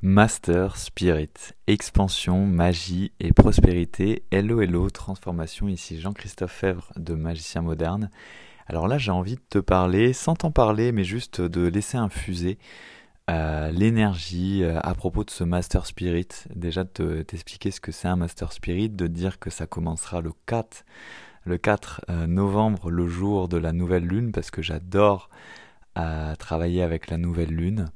Master, Spirit, expansion, magie et prospérité. Hello, hello, transformation. Ici Jean-Christophe Fèvre de Magicien Moderne. Alors là, j'ai envie de te parler, sans t'en parler, mais juste de laisser infuser euh, l'énergie euh, à propos de ce Master Spirit. Déjà, de t'expliquer ce que c'est un Master Spirit, de dire que ça commencera le 4, le 4 euh, novembre, le jour de la nouvelle lune, parce que j'adore travailler avec la nouvelle lune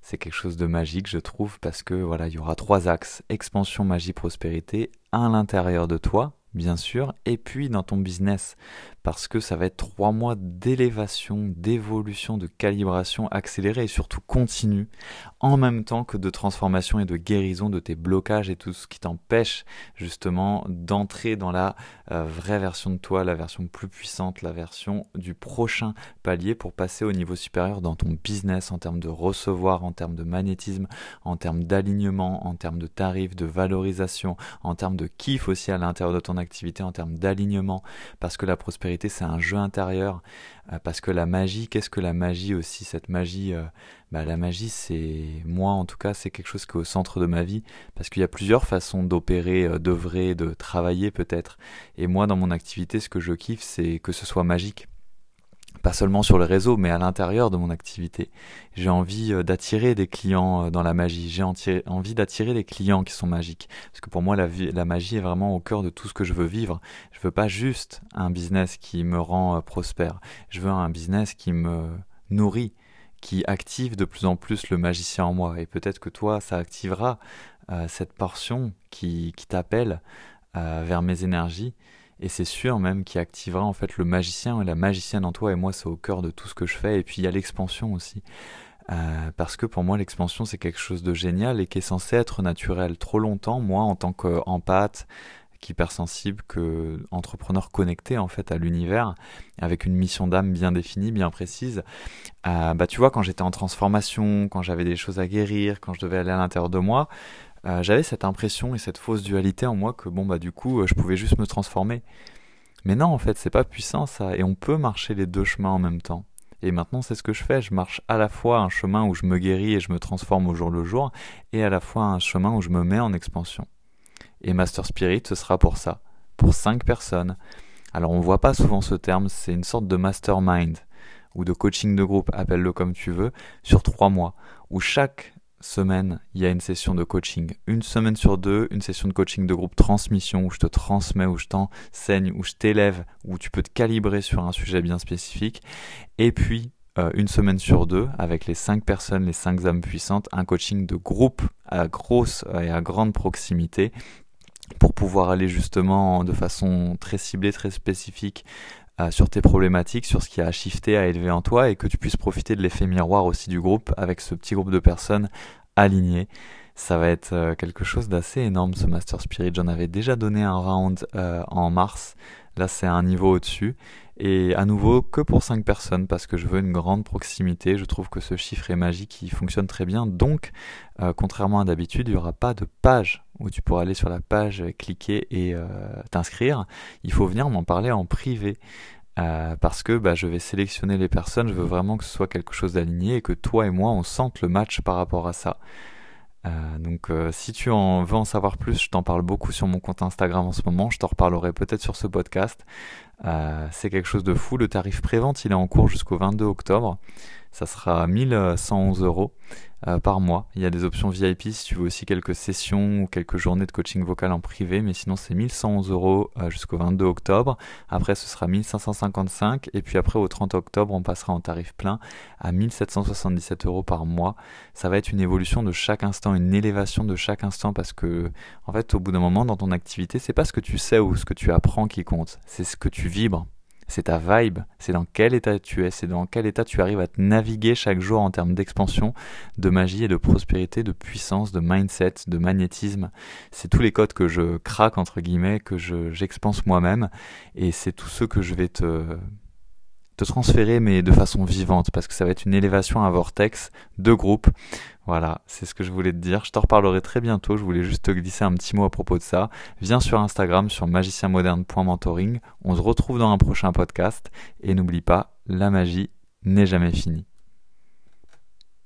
c'est quelque chose de magique, je trouve, parce que voilà, il y aura trois axes. Expansion, magie, prospérité à l'intérieur de toi, bien sûr, et puis dans ton business, parce que ça va être trois mois d'élévation, d'évolution, de calibration accélérée et surtout continue, en même temps que de transformation et de guérison de tes blocages et tout ce qui t'empêche justement d'entrer dans la euh, vraie version de toi, la version plus puissante, la version du prochain palier pour passer au niveau supérieur dans ton business en termes de recevoir, en termes de magnétisme, en termes d'alignement, en termes de tarifs, de valorisation, en termes de kiff aussi à l'intérieur de ton activité, en termes d'alignement, parce que la prospérité c'est un jeu intérieur. Euh, parce que la magie, qu'est-ce que la magie aussi Cette magie, euh, bah, la magie, c'est moi en tout cas, c'est quelque chose qui est au centre de ma vie. Parce qu'il y a plusieurs façons d'opérer, euh, d'œuvrer, de travailler peut-être. Et moi, dans mon activité, ce que je kiffe, c'est que ce soit magique pas seulement sur le réseau, mais à l'intérieur de mon activité. J'ai envie euh, d'attirer des clients euh, dans la magie. J'ai envie d'attirer des clients qui sont magiques. Parce que pour moi, la, magie est vraiment au cœur de tout ce que je veux vivre. Je veux pas juste un business qui me rend euh, prospère. Je veux un business qui me nourrit, qui active de plus en plus le magicien en moi. Et peut-être que toi, ça activera cette portion qui t'appelle vers mes énergies et c'est sûr même qui activera en fait le magicien et la magicienne en toi et moi c'est au cœur de tout ce que je fais. Et puis il y a l'expansion aussi. Euh, parce que pour moi l'expansion c'est quelque chose de génial et qui est censé être naturel trop longtemps moi en tant qu'empathe qu'hypersensible que entrepreneur connecté en fait à l'univers avec une mission d'âme bien définie bien précise. Euh, bah tu vois quand j'étais en transformation quand j'avais des choses à guérir quand je devais aller à l'intérieur de moi euh, j'avais cette impression et cette fausse dualité en moi que bon bah du coup euh, je pouvais juste me transformer. Mais non en fait c'est pas puissant ça et on peut marcher les deux chemins en même temps. Et maintenant c'est ce que je fais, je marche à la fois un chemin où je me guéris et je me transforme au jour le jour et à la fois un chemin où je me mets en expansion. Et Master Spirit ce sera pour ça, pour cinq personnes. Alors on voit pas souvent ce terme, c'est une sorte de mastermind ou de coaching de groupe, appelle-le comme tu veux, sur trois mois, où chaque semaine, il y a une session de coaching. Une semaine sur deux, une session de coaching de groupe transmission où je te transmets, où je t'enseigne, où je t'élève, où tu peux te calibrer sur un sujet bien spécifique. Et puis, euh, une semaine sur deux, avec les cinq personnes, les cinq âmes puissantes, un coaching de groupe à grosse et à grande proximité pour pouvoir aller justement de façon très ciblée, très spécifique euh, sur tes problématiques, sur ce qui a shifté, à élever en toi et que tu puisses profiter de l'effet miroir aussi du groupe avec ce petit groupe de personnes alignées. Ça va être euh, quelque chose d'assez énorme ce Master Spirit. J'en avais déjà donné un round euh, en mars. Là, c'est un niveau au-dessus. Et à nouveau, que pour 5 personnes, parce que je veux une grande proximité. Je trouve que ce chiffre est magique, il fonctionne très bien. Donc, contrairement à d'habitude, il n'y aura pas de page où tu pourras aller sur la page, cliquer et t'inscrire. Il faut venir m'en parler en privé. Euh, parce que bah, je vais sélectionner les personnes, je veux vraiment que ce soit quelque chose d'aligné et que toi et moi on sente le match par rapport à ça. Euh, donc euh, si tu en veux en savoir plus, je t'en parle beaucoup sur mon compte Instagram en ce moment, je t'en reparlerai peut-être sur ce podcast. C'est quelque chose de fou, le tarif prévente il est en cours jusqu'au 22 octobre, ça sera 1111 euros. Euh, par mois. Il y a des options VIP si tu veux aussi quelques sessions ou quelques journées de coaching vocal en privé, mais sinon c'est 1111 euros euh, jusqu'au 22 octobre. Après ce sera 1555 et puis après au 30 octobre on passera en tarif plein à 1777 euros par mois. Ça va être une évolution de chaque instant, une élévation de chaque instant parce que en fait au bout d'un moment dans ton activité c'est pas ce que tu sais ou ce que tu apprends qui compte, c'est ce que tu vibres c'est ta vibe, c'est dans quel état tu es, c'est dans quel état tu arrives à te naviguer chaque jour en termes d'expansion, de magie et de prospérité, de puissance, de mindset, de magnétisme. C'est tous les codes que je craque, entre guillemets, que j'expanse moi-même, et c'est tout ce que je vais te te transférer mais de façon vivante parce que ça va être une élévation à vortex de groupe voilà, c'est ce que je voulais te dire. Je t'en reparlerai très bientôt. Je voulais juste te glisser un petit mot à propos de ça. Viens sur Instagram sur magicienmoderne.mentoring. On se retrouve dans un prochain podcast. Et n'oublie pas, la magie n'est jamais finie.